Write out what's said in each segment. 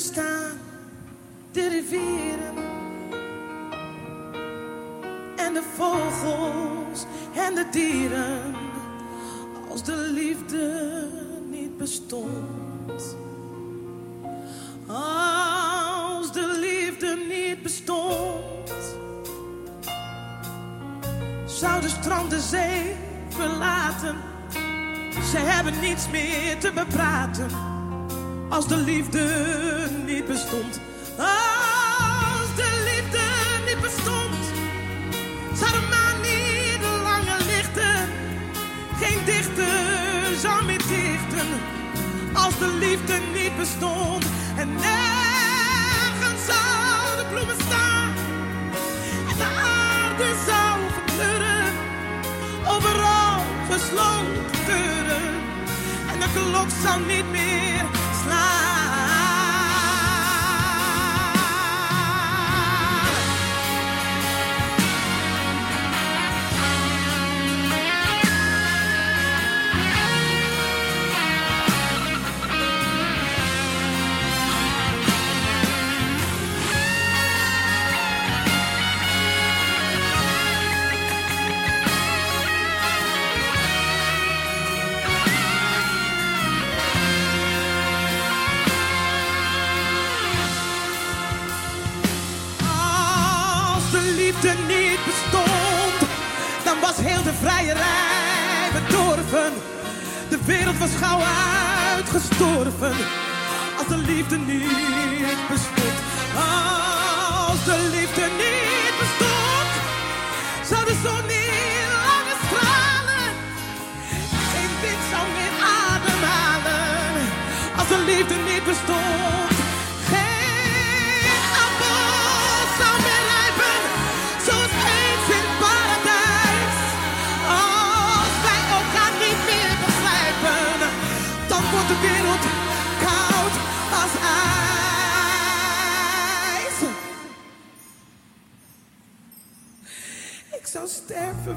stilstaan, de rivieren en de vogels en de dieren, als de liefde niet bestond. Als de liefde niet bestond, zou de strand de zee verlaten. Ze hebben niets meer te bepraten als de liefde bestond. Als de liefde niet bestond, zou de maan niet langer lichten. Geen dichter zou meer dichten als de liefde niet bestond. En nergens zou de bloemen staan en de aarde zou verkleuren. Overal gesloten en de klok zou niet meer was gauw uitgestorven. Als de liefde niet bestond, als de liefde niet bestond, zou de zon niet langer stralen. Geen wind zou meer ademhalen. Als de liefde niet bestond.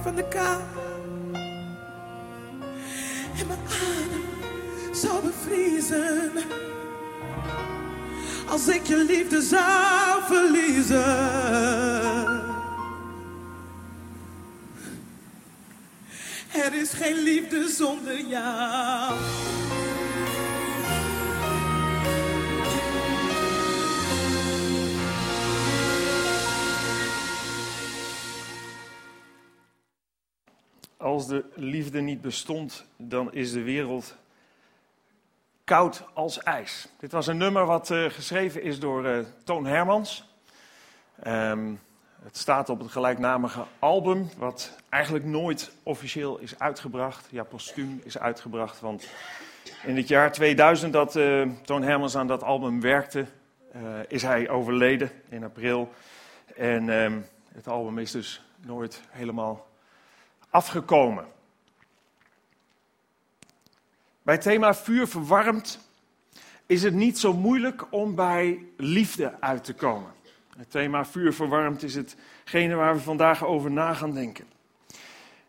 Van de. En mijn adem zou bevriezen. Als ik je liefde zou verliezen. Er is geen liefde zonder jou. Als de liefde niet bestond, dan is de wereld koud als ijs. Dit was een nummer wat eh, geschreven is door eh, Toon Hermans. Ehm, het staat op het gelijknamige album, wat eigenlijk nooit officieel is uitgebracht. Ja, postuum is uitgebracht, want in het jaar 2000 dat eh, Toon Hermans aan dat album werkte, is hij overleden in april. En ehm, het album is dus nooit helemaal afgekomen. Bij het thema vuur verwarmd is het niet zo moeilijk om bij liefde uit te komen. Het thema vuur verwarmd is hetgene waar we vandaag over na gaan denken.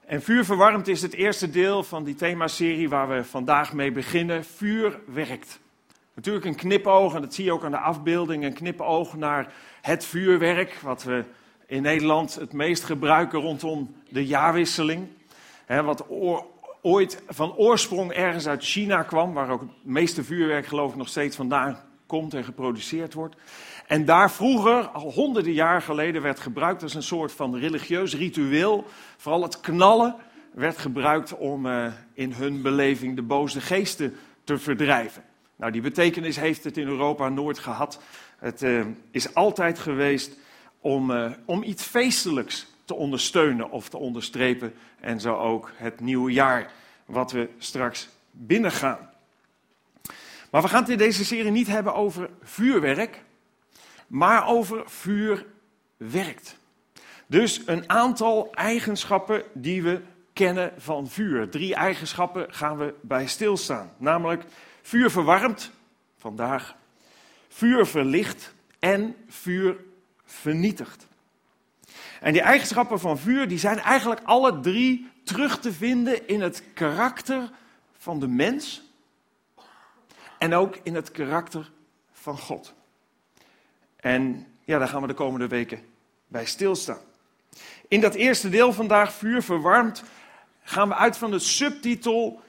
En vuur verwarmd is het eerste deel van die themaserie waar we vandaag mee beginnen. Vuur werkt. Natuurlijk een knipoog, en dat zie je ook aan de afbeelding, een knipoog naar het vuurwerk, wat we in Nederland het meest gebruiken rondom de jaarwisseling. Wat ooit van oorsprong ergens uit China kwam, waar ook het meeste vuurwerk geloof ik nog steeds vandaan komt en geproduceerd wordt. En daar vroeger, al honderden jaar geleden, werd gebruikt als een soort van religieus ritueel. Vooral het knallen werd gebruikt om eh, in hun beleving de boze geesten te verdrijven. Nou, die betekenis heeft het in Europa nooit gehad. Het eh, is altijd geweest om, eh, om iets feestelijks te ondersteunen of te onderstrepen. En zo ook het nieuwe jaar wat we straks binnengaan. Maar we gaan het in deze serie niet hebben over vuurwerk, maar over vuur werkt. Dus een aantal eigenschappen die we kennen van vuur. Drie eigenschappen gaan we bij stilstaan. Namelijk vuur verwarmt, vandaag, vuur verlicht en vuur vernietigt. En die eigenschappen van vuur die zijn eigenlijk alle drie terug te vinden in het karakter van de mens en ook in het karakter van God. En ja, daar gaan we de komende weken bij stilstaan. In dat eerste deel vandaag, Vuur verwarmd, gaan we uit van de subtitel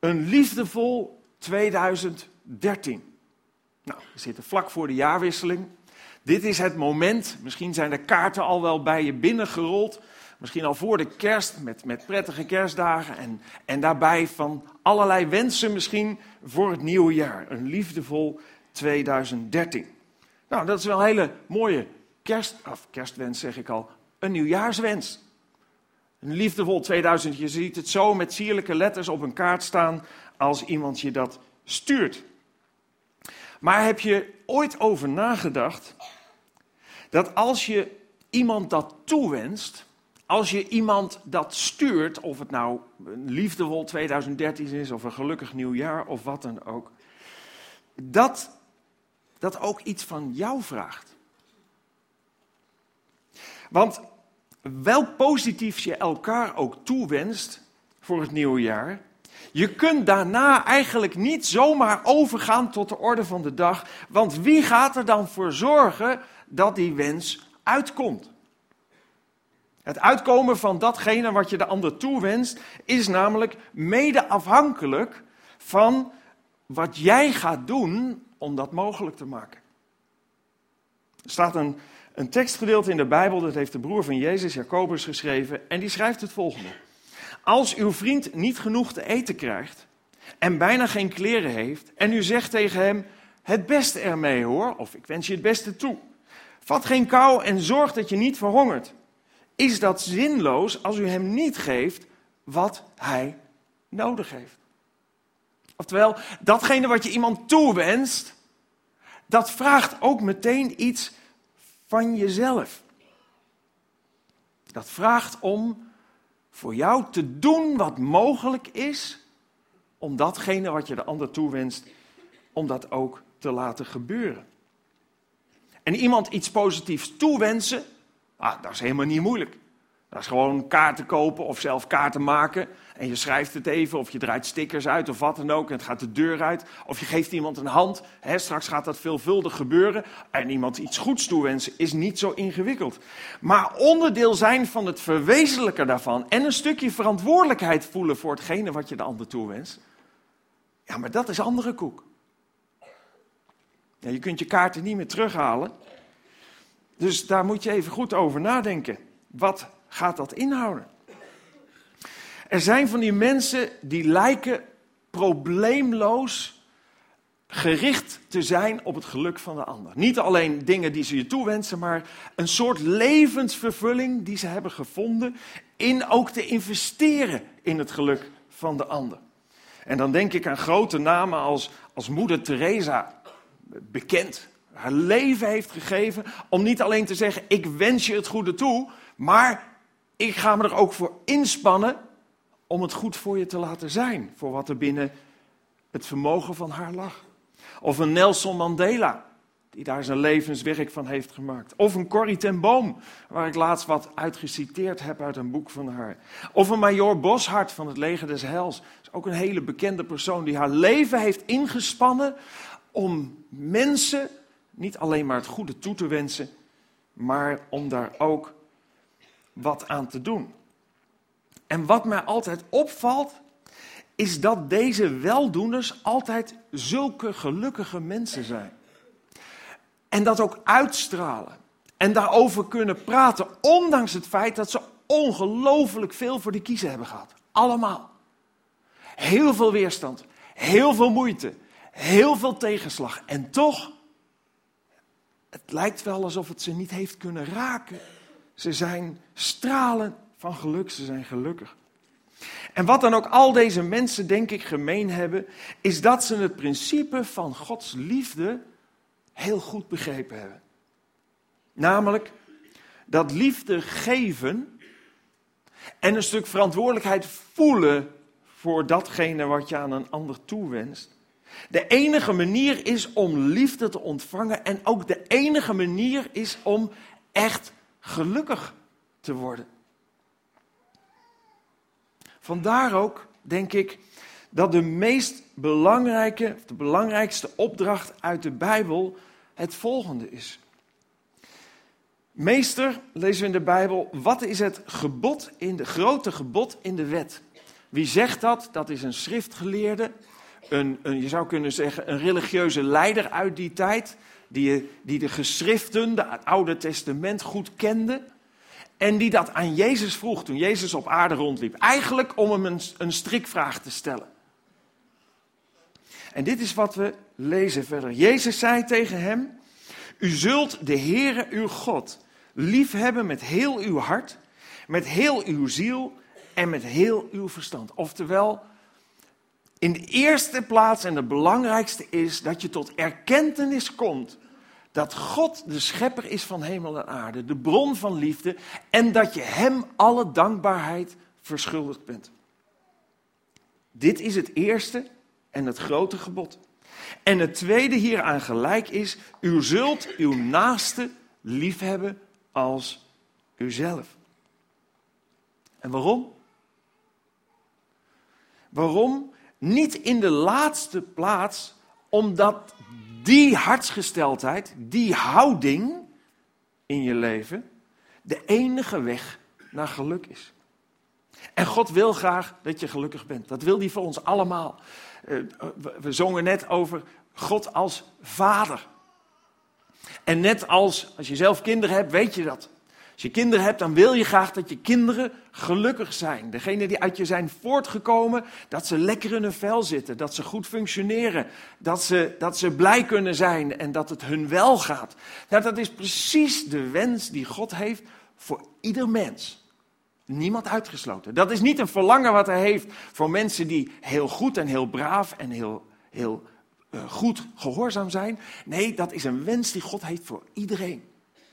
Een liefdevol 2013. Nou, we zitten vlak voor de jaarwisseling. Dit is het moment, misschien zijn de kaarten al wel bij je binnengerold. Misschien al voor de kerst, met, met prettige kerstdagen. En, en daarbij van allerlei wensen misschien voor het nieuwe jaar. Een liefdevol 2013. Nou, dat is wel een hele mooie kerst, kerstwens zeg ik al, een nieuwjaarswens. Een liefdevol 2000, je ziet het zo met sierlijke letters op een kaart staan als iemand je dat stuurt. Maar heb je ooit over nagedacht dat als je iemand dat toewenst, als je iemand dat stuurt, of het nou een liefdevol 2013 is of een gelukkig nieuwjaar of wat dan ook, dat dat ook iets van jou vraagt. Want welk positiefs je elkaar ook toewenst voor het nieuwe jaar, je kunt daarna eigenlijk niet zomaar overgaan tot de orde van de dag. Want wie gaat er dan voor zorgen dat die wens uitkomt? Het uitkomen van datgene wat je de ander toewenst, is namelijk mede afhankelijk van wat jij gaat doen om dat mogelijk te maken. Er staat een, een tekstgedeelte in de Bijbel, dat heeft de broer van Jezus, Jacobus, geschreven, en die schrijft het volgende. Als uw vriend niet genoeg te eten krijgt en bijna geen kleren heeft, en u zegt tegen hem, het beste ermee hoor, of ik wens je het beste toe. Vat geen kou en zorg dat je niet verhongert. Is dat zinloos als u hem niet geeft wat hij nodig heeft? Oftewel, datgene wat je iemand toewenst, dat vraagt ook meteen iets van jezelf. Dat vraagt om voor jou te doen wat mogelijk is om datgene wat je de ander toewenst, om dat ook te laten gebeuren. En iemand iets positiefs toewensen, ah, dat is helemaal niet moeilijk. Dat is gewoon kaarten kopen of zelf kaarten maken. En je schrijft het even, of je draait stickers uit of wat dan ook. En het gaat de deur uit. Of je geeft iemand een hand. straks gaat dat veelvuldig gebeuren. En iemand iets goeds toewensen is niet zo ingewikkeld. Maar onderdeel zijn van het verwezenlijken daarvan. En een stukje verantwoordelijkheid voelen voor hetgene wat je de ander toewenst. Ja, maar dat is andere koek. Je kunt je kaarten niet meer terughalen. Dus daar moet je even goed over nadenken. Wat gaat dat inhouden? Er zijn van die mensen die lijken probleemloos gericht te zijn op het geluk van de ander. Niet alleen dingen die ze je toewensen, maar een soort levensvervulling die ze hebben gevonden in ook te investeren in het geluk van de ander. En dan denk ik aan grote namen als, als moeder Teresa, bekend. Haar leven heeft gegeven om niet alleen te zeggen: Ik wens je het goede toe, maar ik ga me er ook voor inspannen om het goed voor je te laten zijn, voor wat er binnen het vermogen van haar lag. Of een Nelson Mandela, die daar zijn levenswerk van heeft gemaakt. Of een Corrie ten Boom, waar ik laatst wat uitgeciteerd heb uit een boek van haar. Of een Major Boshart van het Leger des Heils. Is ook een hele bekende persoon die haar leven heeft ingespannen om mensen niet alleen maar het goede toe te wensen, maar om daar ook wat aan te doen. En wat mij altijd opvalt, is dat deze weldoeners altijd zulke gelukkige mensen zijn. En dat ook uitstralen. En daarover kunnen praten, ondanks het feit dat ze ongelooflijk veel voor de kiezen hebben gehad. Allemaal. Heel veel weerstand, heel veel moeite, heel veel tegenslag. En toch, het lijkt wel alsof het ze niet heeft kunnen raken. Ze zijn stralen van geluk, ze zijn gelukkig. En wat dan ook al deze mensen, denk ik, gemeen hebben, is dat ze het principe van Gods liefde heel goed begrepen hebben. Namelijk dat liefde geven en een stuk verantwoordelijkheid voelen voor datgene wat je aan een ander toewenst. De enige manier is om liefde te ontvangen en ook de enige manier is om echt gelukkig te worden. Vandaar ook, denk ik, dat de meest belangrijke, de belangrijkste opdracht uit de Bijbel het volgende is. Meester, lezen we in de Bijbel, wat is het gebod in de grote gebod in de wet? Wie zegt dat? Dat is een schriftgeleerde, een, een, je zou kunnen zeggen een religieuze leider uit die tijd, die, die de geschriften, het Oude Testament goed kende. En die dat aan Jezus vroeg toen Jezus op aarde rondliep. Eigenlijk om hem een, een strikvraag te stellen. En dit is wat we lezen verder. Jezus zei tegen hem: U zult de Heere uw God liefhebben met heel uw hart, met heel uw ziel en met heel uw verstand. Oftewel, in de eerste plaats en het belangrijkste is dat je tot erkentenis komt dat God de schepper is van hemel en aarde, de bron van liefde, en dat je Hem alle dankbaarheid verschuldigd bent. Dit is het eerste en het grote gebod. En het tweede hieraan gelijk is, u zult uw naaste liefhebben als uzelf. En waarom? Waarom? Niet in de laatste plaats omdat die hartsgesteldheid, die houding in je leven, de enige weg naar geluk is. En God wil graag dat je gelukkig bent. Dat wil hij voor ons allemaal. Eh, we zongen net over God als vader. En net als als je zelf kinderen hebt, weet je dat. Als je kinderen hebt, dan wil je graag dat je kinderen gelukkig zijn. Degene die uit je zijn voortgekomen, dat ze lekker in hun vel zitten, dat ze goed functioneren, dat ze, dat ze blij kunnen zijn en dat het hun wel gaat. Nou, dat is precies de wens die God heeft voor ieder mens. Niemand uitgesloten. Dat is niet een verlangen wat hij heeft voor mensen die heel goed en heel braaf en heel, heel uh, goed gehoorzaam zijn. Nee, dat is een wens die God heeft voor iedereen.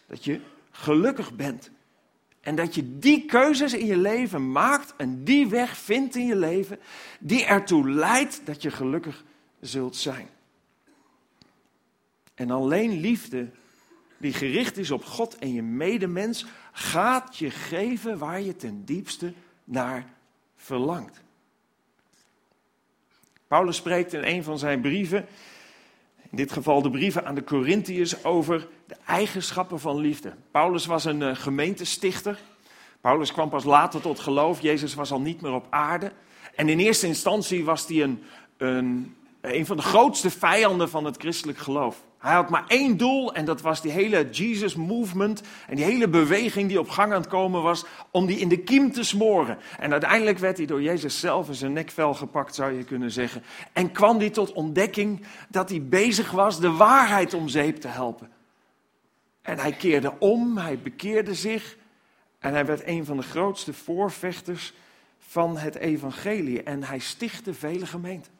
Dat je gelukkig bent. En dat je die keuzes in je leven maakt en die weg vindt in je leven, die ertoe leidt dat je gelukkig zult zijn. En alleen liefde die gericht is op God en je medemens, gaat je geven waar je ten diepste naar verlangt. Paulus spreekt in een van zijn brieven, in dit geval de brieven aan de Corinthiërs, over de eigenschappen van liefde. Paulus was een uh, gemeentestichter. Paulus kwam pas later tot geloof. Jezus was al niet meer op aarde. En in eerste instantie was hij een, een, een van de grootste vijanden van het christelijk geloof. Hij had maar één doel en dat was die hele Jesus movement en die hele beweging die op gang aan het komen was om die in de kiem te smoren. En uiteindelijk werd hij door Jezus zelf in zijn nekvel gepakt zou je kunnen zeggen. En kwam hij tot ontdekking dat hij bezig was de waarheid om zeep te helpen. En hij keerde om, hij bekeerde zich en hij werd een van de grootste voorvechters van het evangelie. En hij stichtte vele gemeenten.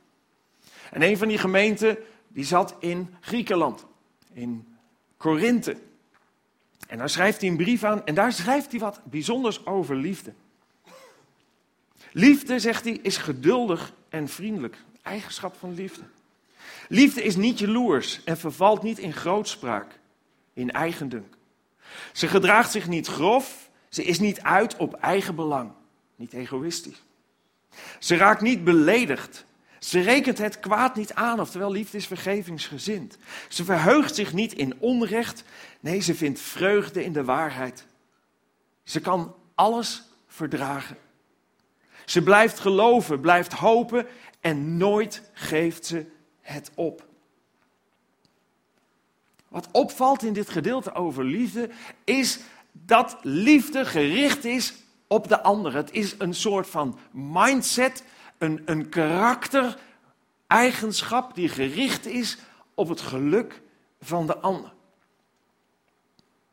En een van die gemeenten die zat in Griekenland, in Korinthe. En daar schrijft hij een brief aan en daar schrijft hij wat bijzonders over liefde. Liefde, zegt hij, is geduldig en vriendelijk. Eigenschap van liefde. Liefde is niet jaloers en vervalt niet in grootspraak, in eigendunk. Ze gedraagt zich niet grof, ze is niet uit op eigen belang, niet egoïstisch. Ze raakt niet beledigd, ze rekent het kwaad niet aan, oftewel liefde is vergevingsgezind. Ze verheugt zich niet in onrecht, nee, ze vindt vreugde in de waarheid. Ze kan alles verdragen. Ze blijft geloven, blijft hopen en nooit geeft ze het op. Wat opvalt in dit gedeelte over liefde is dat liefde gericht is op de ander. Het is een soort van mindset een, een karaktereigenschap die gericht is op het geluk van de ander.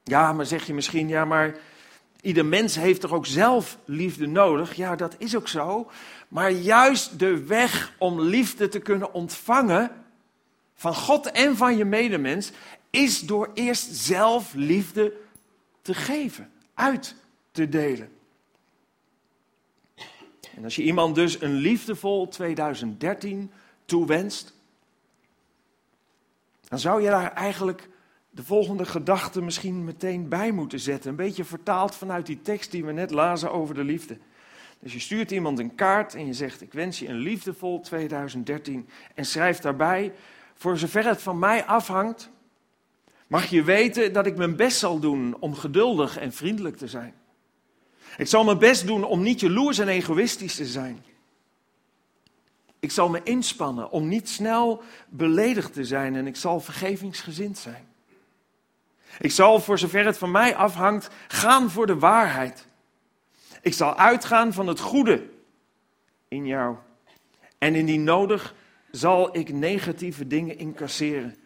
Ja, maar zeg je misschien, ja, maar ieder mens heeft toch ook zelf liefde nodig? Ja, dat is ook zo. Maar juist de weg om liefde te kunnen ontvangen van God en van je medemens, is door eerst zelf liefde te geven, uit te delen. En als je iemand dus een liefdevol 2013 toewenst, dan zou je daar eigenlijk de volgende gedachte misschien meteen bij moeten zetten. Een beetje vertaald vanuit die tekst die we net lazen over de liefde. Dus je stuurt iemand een kaart en je zegt: Ik wens je een liefdevol 2013. En schrijft daarbij: Voor zover het van mij afhangt, mag je weten dat ik mijn best zal doen om geduldig en vriendelijk te zijn. Ik zal mijn best doen om niet jaloers en egoïstisch te zijn. Ik zal me inspannen om niet snel beledigd te zijn en ik zal vergevingsgezind zijn. Ik zal, voor zover het van mij afhangt, gaan voor de waarheid. Ik zal uitgaan van het goede in jou. En indien nodig zal ik negatieve dingen incasseren.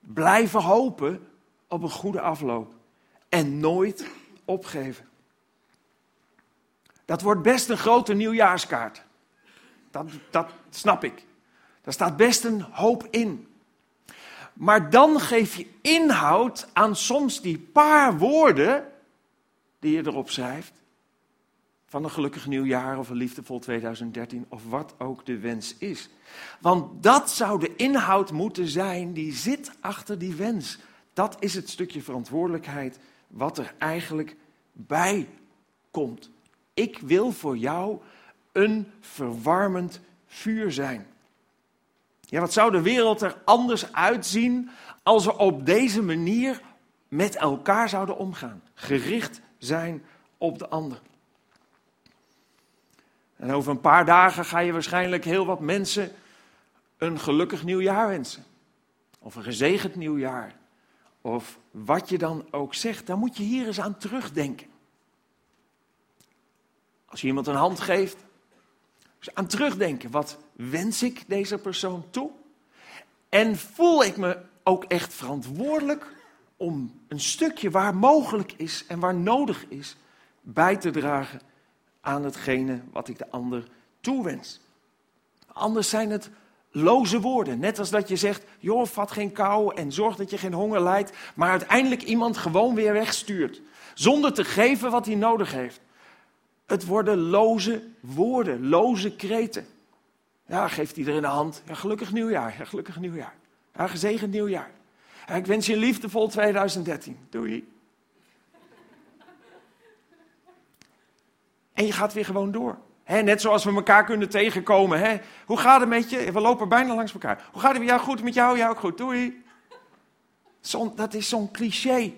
Blijven hopen op een goede afloop. En nooit opgeven. Dat wordt best een grote nieuwjaarskaart. Dat, dat snap ik. Daar staat best een hoop in. Maar dan geef je inhoud aan soms die paar woorden die je erop schrijft. Van een gelukkig nieuwjaar of een liefdevol 2013 of wat ook de wens is. Want dat zou de inhoud moeten zijn die zit achter die wens. Dat is het stukje verantwoordelijkheid wat er eigenlijk bij komt. Ik wil voor jou een verwarmend vuur zijn. Ja, wat zou de wereld er anders uitzien als we op deze manier met elkaar zouden omgaan? Gericht zijn op de ander. En over een paar dagen ga je waarschijnlijk heel wat mensen een gelukkig nieuwjaar wensen. Of een gezegend nieuwjaar. Of wat je dan ook zegt, dan moet je hier eens aan terugdenken. Als je iemand een hand geeft, aan terugdenken. Wat wens ik deze persoon toe? En voel ik me ook echt verantwoordelijk om een stukje waar mogelijk is en waar nodig is bij te dragen aan hetgene wat ik de ander toewens. Anders zijn het loze woorden. Net als dat je zegt, joh, vat geen kou en zorg dat je geen honger lijdt, maar uiteindelijk iemand gewoon weer wegstuurt. Zonder te geven wat hij nodig heeft. Het worden loze woorden, loze kreten. Ja, geeft iedereen de hand. Ja, gelukkig nieuwjaar, ja, gelukkig nieuwjaar. Ja, gezegend nieuwjaar. Ja, ik wens je een liefdevol 2013. Doei. En je gaat weer gewoon door. net zoals we elkaar kunnen tegenkomen. Hoe gaat het met je? We lopen bijna langs elkaar. Hoe gaat het met jou? Goed met jou? Ja, ook goed. Doei. dat is zo'n cliché.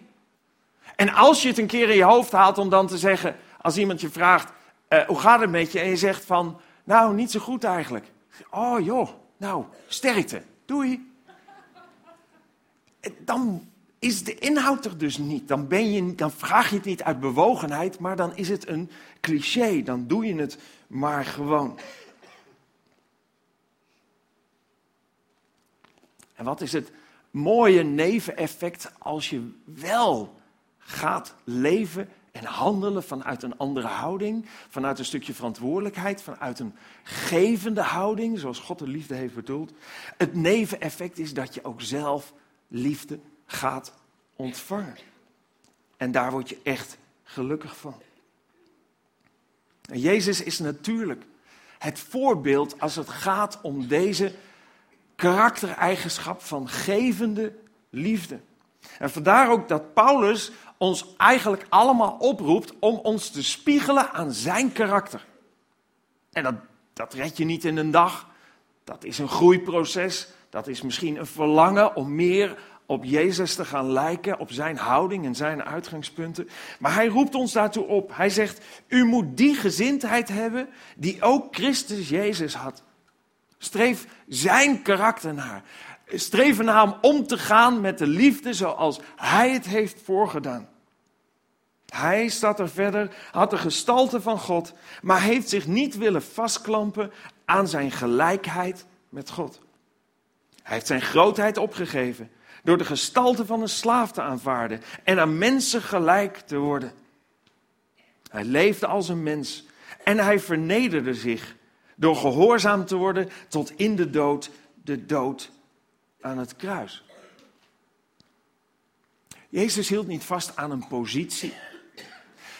En als je het een keer in je hoofd haalt om dan te zeggen: als iemand je vraagt, uh, hoe gaat het met je? En je zegt van, nou, niet zo goed eigenlijk. Oh joh, nou, sterkte, doei. Dan is de inhoud er dus niet. Dan, ben je, dan vraag je het niet uit bewogenheid, maar dan is het een cliché. Dan doe je het maar gewoon. En wat is het mooie neveneffect als je wel gaat leven en handelen vanuit een andere houding, vanuit een stukje verantwoordelijkheid, vanuit een gevende houding, zoals God de liefde heeft bedoeld. Het neveneffect is dat je ook zelf liefde gaat ontvangen. En daar word je echt gelukkig van. En Jezus is natuurlijk het voorbeeld als het gaat om deze karaktereigenschap van gevende liefde. En vandaar ook dat Paulus ons eigenlijk allemaal oproept om ons te spiegelen aan zijn karakter. En dat, dat red je niet in een dag. Dat is een groeiproces. Dat is misschien een verlangen om meer op Jezus te gaan lijken, op zijn houding en zijn uitgangspunten. Maar hij roept ons daartoe op. Hij zegt, u moet die gezindheid hebben die ook Christus Jezus had. Streef zijn karakter naar. Streef naar hem om te gaan met de liefde zoals hij het heeft voorgedaan. Hij staat er verder, had de gestalte van God, maar heeft zich niet willen vastklampen aan zijn gelijkheid met God. Hij heeft zijn grootheid opgegeven door de gestalte van een slaaf te aanvaarden en aan mensen gelijk te worden. Hij leefde als een mens en hij vernederde zich door gehoorzaam te worden tot in de dood, de dood aan het kruis. Jezus hield niet vast aan een positie.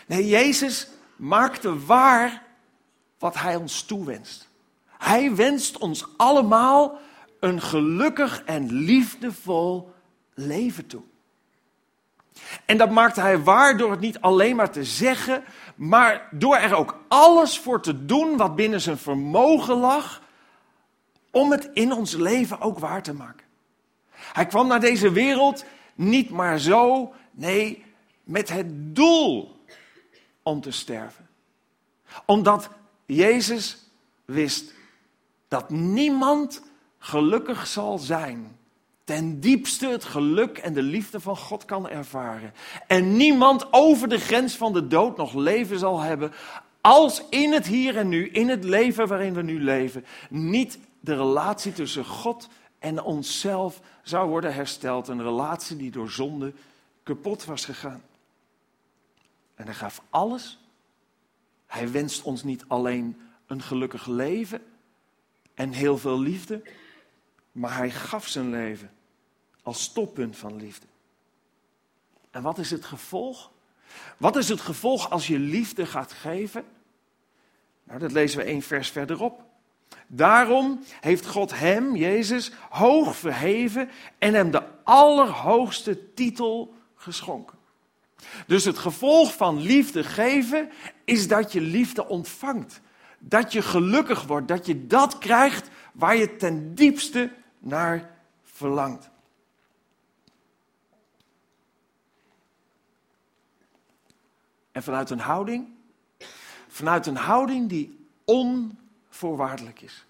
Nee, Jezus maakte waar wat Hij ons toewenst. Hij wenst ons allemaal een gelukkig en liefdevol leven toe. En dat maakte hij waar door het niet alleen maar te zeggen, maar door er ook alles voor te doen wat binnen zijn vermogen lag, om het in ons leven ook waar te maken. Hij kwam naar deze wereld niet maar zo, nee, met het doel om te sterven. Omdat Jezus wist dat niemand gelukkig zal zijn. Ten diepste het geluk en de liefde van God kan ervaren. En niemand over de grens van de dood nog leven zal hebben. Als in het hier en nu, in het leven waarin we nu leven, niet de relatie tussen God en onszelf zou worden hersteld. Een relatie die door zonde kapot was gegaan. En hij gaf alles. Hij wenst ons niet alleen een gelukkig leven en heel veel liefde, maar hij gaf zijn leven als stoppunt van liefde. En wat is het gevolg? Wat is het gevolg als je liefde gaat geven? Nou, dat lezen we één vers verderop. Daarom heeft God hem, Jezus, hoog verheven en hem de allerhoogste titel geschonken. Dus het gevolg van liefde geven is dat je liefde ontvangt. Dat je gelukkig wordt, dat je dat krijgt waar je ten diepste naar verlangt. En vanuit een houding, vanuit een houding die onvoorwaardelijk is.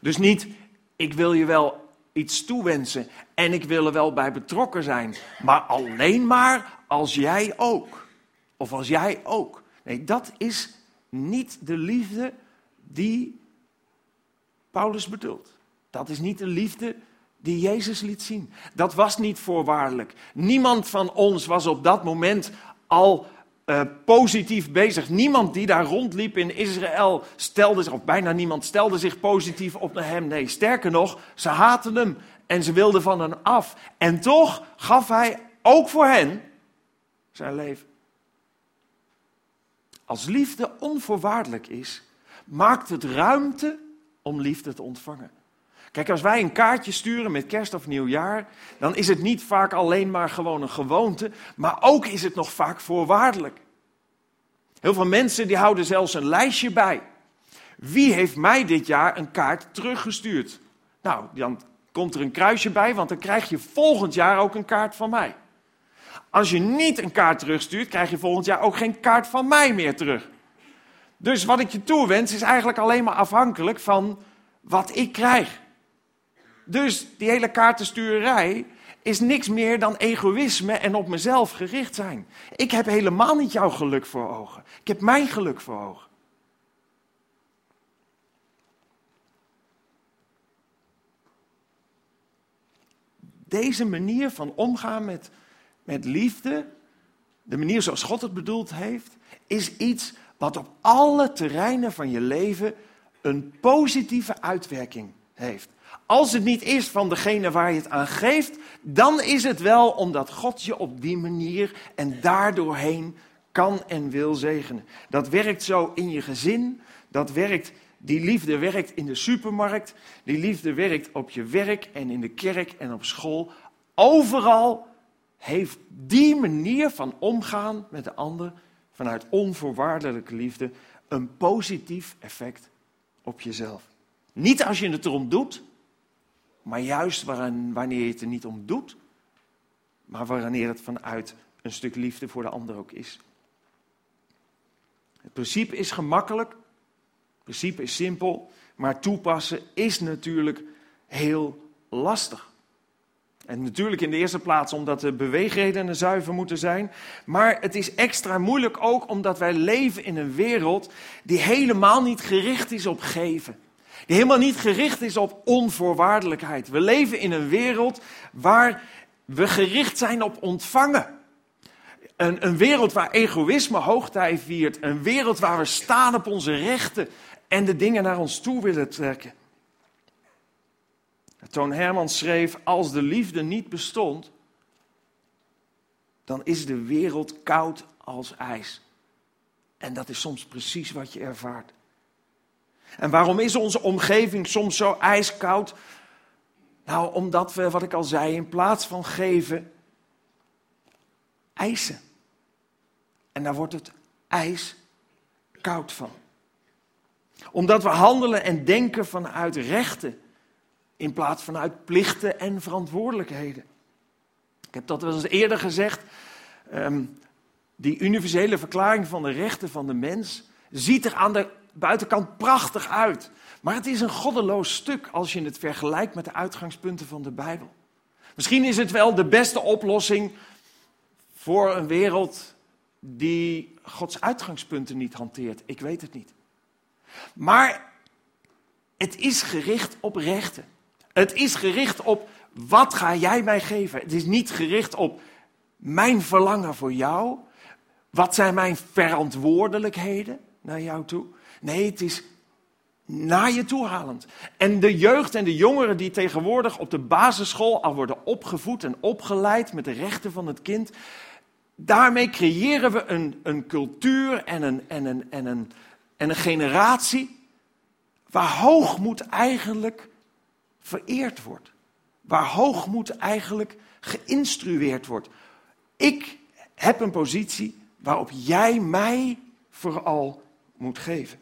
Dus niet, ik wil je wel iets toewensen en ik wil er wel bij betrokken zijn, maar alleen maar als jij ook. Of als jij ook. Nee, dat is niet de liefde die Paulus bedoelt. Dat is niet de liefde die Jezus liet zien. Dat was niet voorwaardelijk. Niemand van ons was op dat moment al uh, positief bezig. Niemand die daar rondliep in Israël stelde zich, of bijna niemand stelde zich positief op naar hem. Nee, sterker nog, ze haten hem en ze wilden van hem af. En toch gaf hij ook voor hen zijn leven. Als liefde onvoorwaardelijk is, maakt het ruimte om liefde te ontvangen. Kijk, als wij een kaartje sturen met kerst of nieuwjaar, dan is het niet vaak alleen maar gewoon een gewoonte, maar ook is het nog vaak voorwaardelijk. Heel veel mensen die houden zelfs een lijstje bij. Wie heeft mij dit jaar een kaart teruggestuurd? Nou, dan komt er een kruisje bij, want dan krijg je volgend jaar ook een kaart van mij. Als je niet een kaart terugstuurt, krijg je volgend jaar ook geen kaart van mij meer terug. Dus wat ik je toewens is eigenlijk alleen maar afhankelijk van wat ik krijg. Dus die hele kaartenstuurerij is niks meer dan egoïsme en op mezelf gericht zijn. Ik heb helemaal niet jouw geluk voor ogen. Ik heb mijn geluk voor ogen. Deze manier van omgaan met, met liefde, de manier zoals God het bedoeld heeft, is iets wat op alle terreinen van je leven een positieve uitwerking heeft. Als het niet is van degene waar je het aan geeft, dan is het wel omdat God je op die manier en daardoorheen kan en wil zegenen. Dat werkt zo in je gezin, dat werkt, die liefde werkt in de supermarkt, die liefde werkt op je werk en in de kerk en op school. Overal heeft die manier van omgaan met de ander vanuit onvoorwaardelijke liefde een positief effect op jezelf. Niet als je het erom doet, maar juist wanneer je het er niet om doet, maar wanneer het vanuit een stuk liefde voor de ander ook is. Het principe is gemakkelijk, het principe is simpel, maar toepassen is natuurlijk heel lastig. En natuurlijk in de eerste plaats omdat de beweegredenen zuiver moeten zijn. Maar het is extra moeilijk ook omdat wij leven in een wereld die helemaal niet gericht is op geven. Die helemaal niet gericht is op onvoorwaardelijkheid. We leven in een wereld waar we gericht zijn op ontvangen. Een, een wereld waar egoïsme hoogtij viert. Een wereld waar we staan op onze rechten en de dingen naar ons toe willen trekken. Toon Herman schreef: Als de liefde niet bestond, dan is de wereld koud als ijs. En dat is soms precies wat je ervaart. En waarom is onze omgeving soms zo ijskoud? Nou, omdat we, wat ik al zei, in plaats van geven, eisen. En daar wordt het ijskoud van. Omdat we handelen en denken vanuit rechten in plaats van uit plichten en verantwoordelijkheden. Ik heb dat wel eens eerder gezegd. Ehm, die universele verklaring van de rechten van de mens ziet er aan de buitenkant prachtig uit. Maar het is een goddeloos stuk als je het vergelijkt met de uitgangspunten van de Bijbel. Misschien is het wel de beste oplossing voor een wereld die Gods uitgangspunten niet hanteert. Ik weet het niet. Maar het is gericht op rechten. Het is gericht op wat ga jij mij geven. Het is niet gericht op mijn verlangen voor jou. Wat zijn mijn verantwoordelijkheden naar jou toe? Nee, het is naar je toe halend. En de jeugd en de jongeren die tegenwoordig op de basisschool al worden opgevoed en opgeleid met de rechten van het kind. Daarmee creëren we een, een cultuur en een, en, een, en, een, en een generatie waar hoogmoed eigenlijk vereerd wordt. Waar hoogmoed eigenlijk geïnstrueerd wordt. Ik heb een positie waarop jij mij vooral moet geven.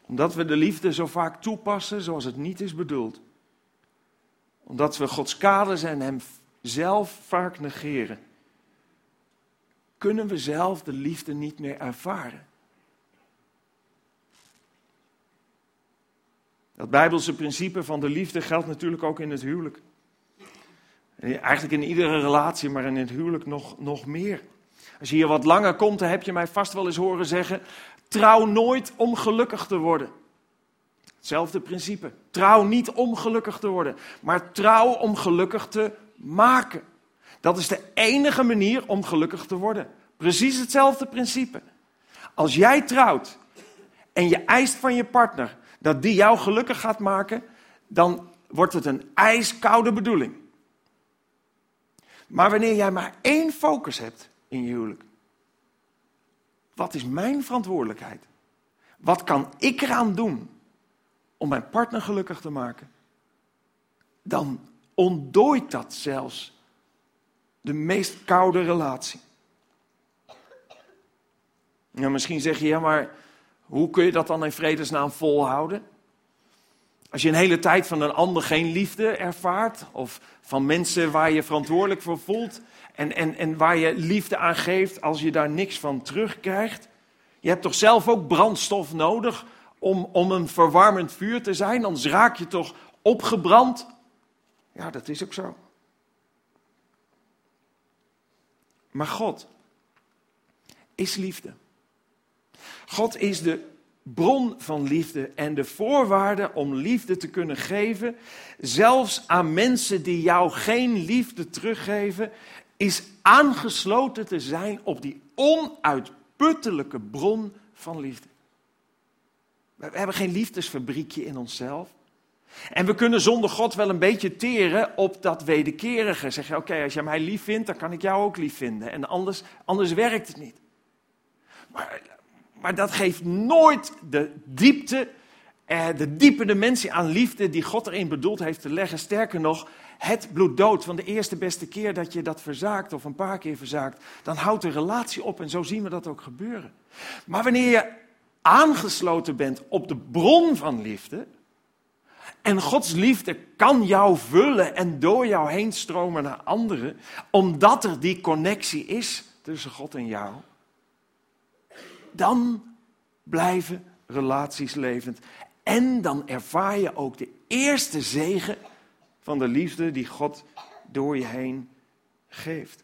Omdat we de liefde zo vaak toepassen zoals het niet is bedoeld. Omdat we Gods kaders en Hem zelf vaak negeren. Kunnen we zelf de liefde niet meer ervaren. Dat Bijbelse principe van de liefde geldt natuurlijk ook in het huwelijk. Eigenlijk in iedere relatie, maar in het huwelijk nog, nog meer. Als je hier wat langer komt, dan heb je mij vast wel eens horen zeggen: trouw nooit om gelukkig te worden. Hetzelfde principe. Trouw niet om gelukkig te worden, maar trouw om gelukkig te maken. Dat is de enige manier om gelukkig te worden. Precies hetzelfde principe. Als jij trouwt en je eist van je partner dat die jou gelukkig gaat maken, dan wordt het een ijskoude bedoeling. Maar wanneer jij maar één focus hebt in je huwelijk, wat is mijn verantwoordelijkheid? Wat kan ik eraan doen om mijn partner gelukkig te maken? Dan ontdooit dat zelfs de meest koude relatie. Nou, misschien zeg je, ja, maar hoe kun je dat dan in vredesnaam volhouden? Als je een hele tijd van een ander geen liefde ervaart, of van mensen waar je verantwoordelijk voor voelt, en, en, en waar je liefde aan geeft als je daar niks van terugkrijgt. Je hebt toch zelf ook brandstof nodig om, om een verwarmend vuur te zijn, anders raak je toch opgebrand. Ja, dat is ook zo. Maar God is liefde. God is de bron van liefde en de voorwaarde om liefde te kunnen geven, zelfs aan mensen die jou geen liefde teruggeven, is aangesloten te zijn op die onuitputtelijke bron van liefde. We hebben geen liefdesfabriekje in onszelf. En we kunnen zonder God wel een beetje teren op dat wederkerige. Zeg je, oké, als jij mij lief vindt, dan kan ik jou ook lief vinden. En anders, anders werkt het niet. Maar maar dat geeft nooit de diepte, eh, de diepe dimensie aan liefde die God erin bedoeld heeft te leggen. Sterker nog, het bloeddood van de eerste beste keer dat je dat verzaakt of een paar keer verzaakt, dan houdt de relatie op en zo zien we dat ook gebeuren. Maar wanneer je aangesloten bent op de bron van liefde, en Gods liefde kan jou vullen en door jou heen stromen naar anderen, omdat er die connectie is tussen God en jou dan blijven relaties levend. En dan ervaar je ook de eerste zegen van de liefde die God door je heen geeft.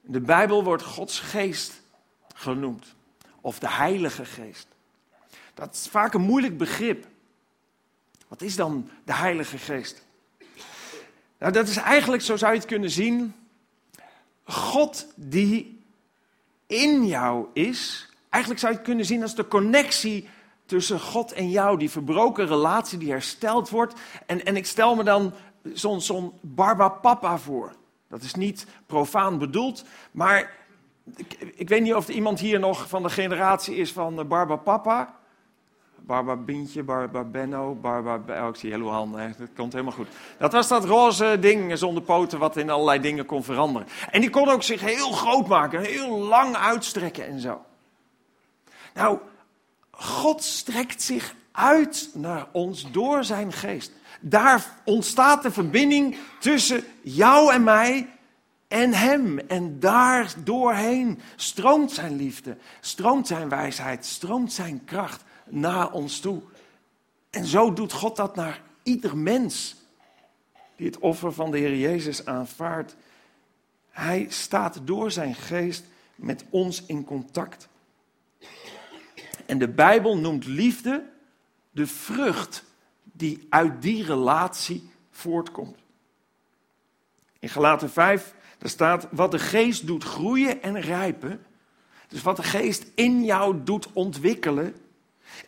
De Bijbel wordt Gods geest genoemd, of de Heilige Geest. Dat is vaak een moeilijk begrip. Wat is dan de Heilige Geest? Nou, dat is eigenlijk, zo zou je het kunnen zien, God die in jou is. Eigenlijk zou je het kunnen zien als de connectie tussen God en jou, die verbroken relatie die hersteld wordt. En, en ik stel me dan zo'n zo'n Barbapapa voor. Dat is niet profaan bedoeld, maar ik, ik, weet niet of er iemand hier nog van de generatie is van Barbapapa. Barbara Bientje, Barbara Benno, Barbara... Oh, ik zie handen, dat komt helemaal goed. Dat was dat roze ding zonder poten wat in allerlei dingen kon veranderen. En die kon ook zich heel groot maken, heel lang uitstrekken en zo. Nou, God strekt zich uit naar ons door zijn geest. Daar ontstaat de verbinding tussen jou en mij en hem. En daar doorheen stroomt zijn liefde, stroomt zijn wijsheid, stroomt zijn kracht naar ons toe. En zo doet God dat naar ieder mens die het offer van de Heer Jezus aanvaardt. Hij staat door zijn geest met ons in contact. En de Bijbel noemt liefde de vrucht die uit die relatie voortkomt. In Galaten 5 daar staat wat de geest doet groeien en rijpen. Dus wat de geest in jou doet ontwikkelen,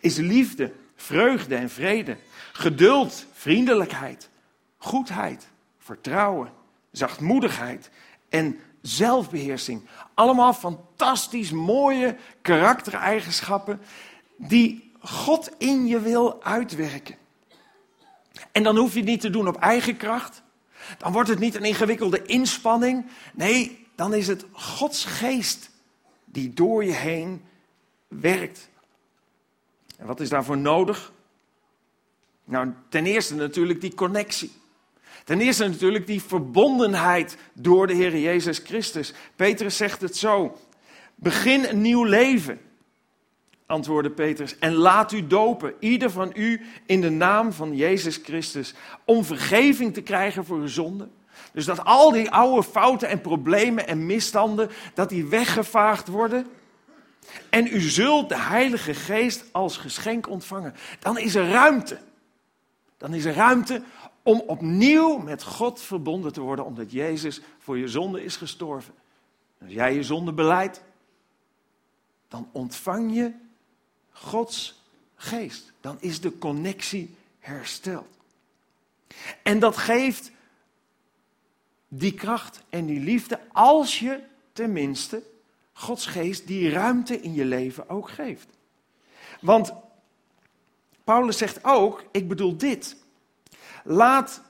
is liefde, vreugde en vrede, geduld, vriendelijkheid, goedheid, vertrouwen, zachtmoedigheid en zelfbeheersing. Allemaal fantastisch mooie karaktereigenschappen die God in je wil uitwerken. En dan hoef je het niet te doen op eigen kracht. Dan wordt het niet een ingewikkelde inspanning. Nee, dan is het Gods geest die door je heen werkt. En wat is daarvoor nodig? Nou, ten eerste natuurlijk die connectie. Ten eerste natuurlijk die verbondenheid door de Heer Jezus Christus. Petrus zegt het zo: begin een nieuw leven antwoordde Petrus, en laat u dopen, ieder van u in de naam van Jezus Christus, om vergeving te krijgen voor uw zonden. Dus dat al die oude fouten en problemen en misstanden, dat die weggevaagd worden. En u zult de Heilige Geest als geschenk ontvangen. Dan is er ruimte. Dan is er ruimte om opnieuw met God verbonden te worden, omdat Jezus voor je zonde is gestorven. Als jij je zonde beleidt, dan ontvang je Gods geest. Dan is de connectie hersteld. En dat geeft die kracht en die liefde als je tenminste Gods geest die ruimte in je leven ook geeft. Want Paulus zegt ook, ik bedoel dit. Laat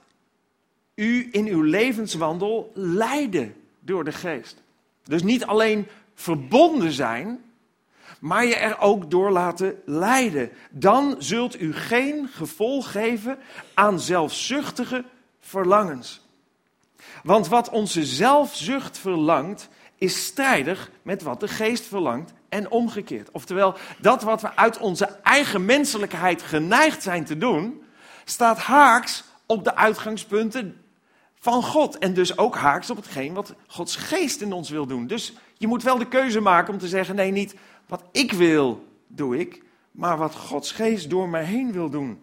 u in uw levenswandel leiden door de geest. Dus niet alleen verbonden zijn maar je er ook door laten leiden. Dan zult u geen gevolg geven aan zelfzuchtige verlangens. Want wat onze zelfzucht verlangt, is strijdig met wat de geest verlangt en omgekeerd. Oftewel, dat wat we uit onze eigen menselijkheid geneigd zijn te doen, staat haaks op de uitgangspunten van God. En dus ook haaks op hetgeen wat Gods geest in ons wil doen. Dus je moet wel de keuze maken om te zeggen: nee, niet wat ik wil, doe ik, maar wat Gods geest door mij heen wil doen,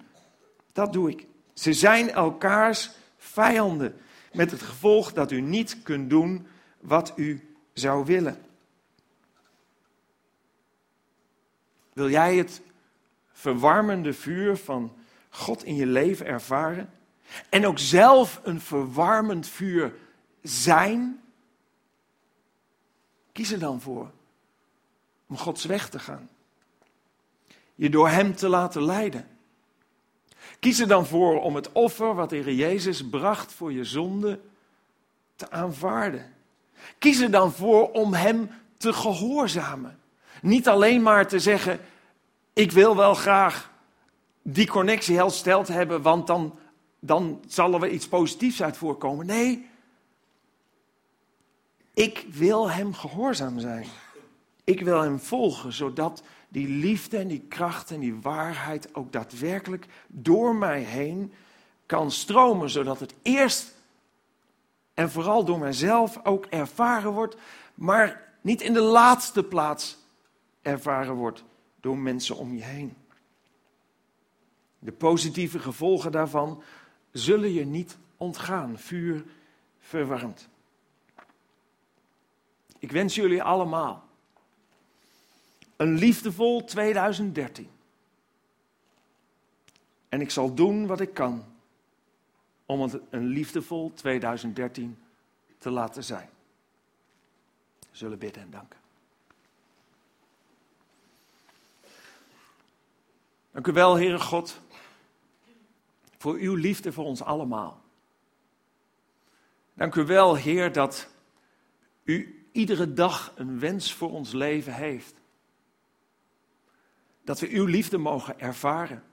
dat doe ik. Ze zijn elkaars vijanden, met het gevolg dat u niet kunt doen wat u zou willen. Wil jij het verwarmende vuur van God in je leven ervaren? En ook zelf een verwarmend vuur zijn? Kies er dan voor om Gods weg te gaan. Je door Hem te laten leiden. Kies er dan voor om het offer wat de Heer Jezus bracht voor je zonde te aanvaarden. Kies er dan voor om Hem te gehoorzamen. Niet alleen maar te zeggen, ik wil wel graag die connectie hersteld hebben, want dan, dan zal er iets positiefs uit voorkomen. Nee, ik wil Hem gehoorzaam zijn. Ik wil hem volgen, zodat die liefde en die kracht en die waarheid ook daadwerkelijk door mij heen kan stromen, zodat het eerst en vooral door mijzelf ook ervaren wordt, maar niet in de laatste plaats ervaren wordt door mensen om je heen. De positieve gevolgen daarvan zullen je niet ontgaan, vuur verwarmd. Ik wens jullie allemaal een liefdevol 2013. En ik zal doen wat ik kan om het een liefdevol 2013 te laten zijn. We zullen bidden en danken. Dank u wel, Heere God, voor uw liefde voor ons allemaal. Dank u wel, Heer, dat u iedere dag een wens voor ons leven heeft. Dat we uw liefde mogen ervaren.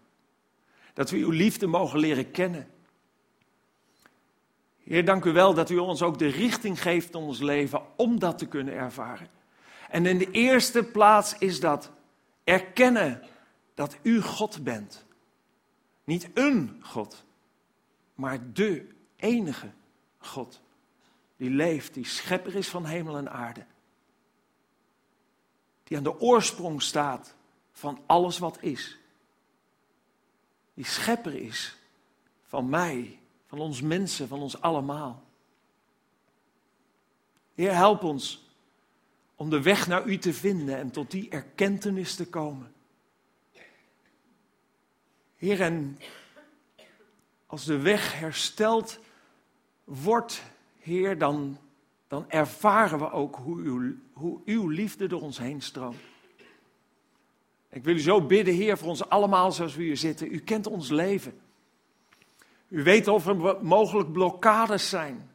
Dat we uw liefde mogen leren kennen. Heer, dank u wel dat u ons ook de richting geeft in ons leven om dat te kunnen ervaren. En in de eerste plaats is dat erkennen dat u God bent. Niet een God, maar de enige God. Die leeft, die schepper is van hemel en aarde. Die aan de oorsprong staat van alles wat is. Die schepper is van mij, van ons mensen, van ons allemaal. Heer, help ons om de weg naar U te vinden en tot die erkentenis te komen. Heer, en als de weg hersteld wordt, Heer, dan, dan ervaren we ook hoe uw, hoe uw liefde door ons heen stroomt. Ik wil u zo bidden, Heer, voor ons allemaal zoals we hier zitten. U kent ons leven. U weet of er mogelijk blokkades zijn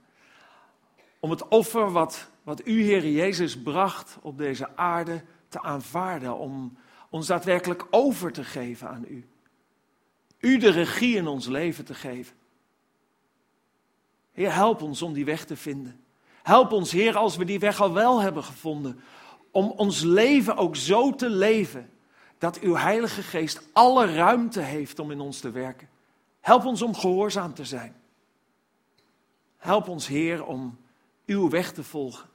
om het offer wat, wat u, Heer Jezus, bracht op deze aarde te aanvaarden. Om ons daadwerkelijk over te geven aan u. U de regie in ons leven te geven. Heer, help ons om die weg te vinden. Help ons, Heer, als we die weg al wel hebben gevonden, om ons leven ook zo te leven dat uw Heilige Geest alle ruimte heeft om in ons te werken. Help ons om gehoorzaam te zijn. Help ons, Heer, om uw weg te volgen.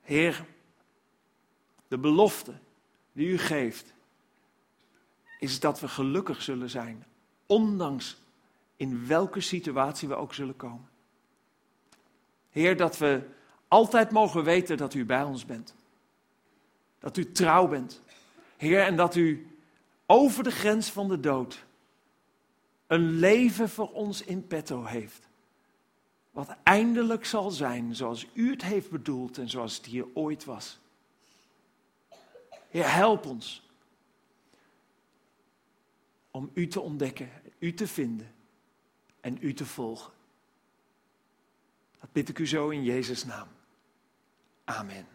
Heer, de belofte die u geeft, is dat we gelukkig zullen zijn, ondanks in welke situatie we ook zullen komen. Heer, dat we altijd mogen weten dat u bij ons bent. Dat u trouw bent. Heer, en dat u over de grens van de dood een leven voor ons in petto heeft. Wat eindelijk zal zijn zoals u het heeft bedoeld en zoals het hier ooit was. Heer, help ons om u te ontdekken, u te vinden en u te volgen. Dat bid ik u zo in Jezus' naam. Amen.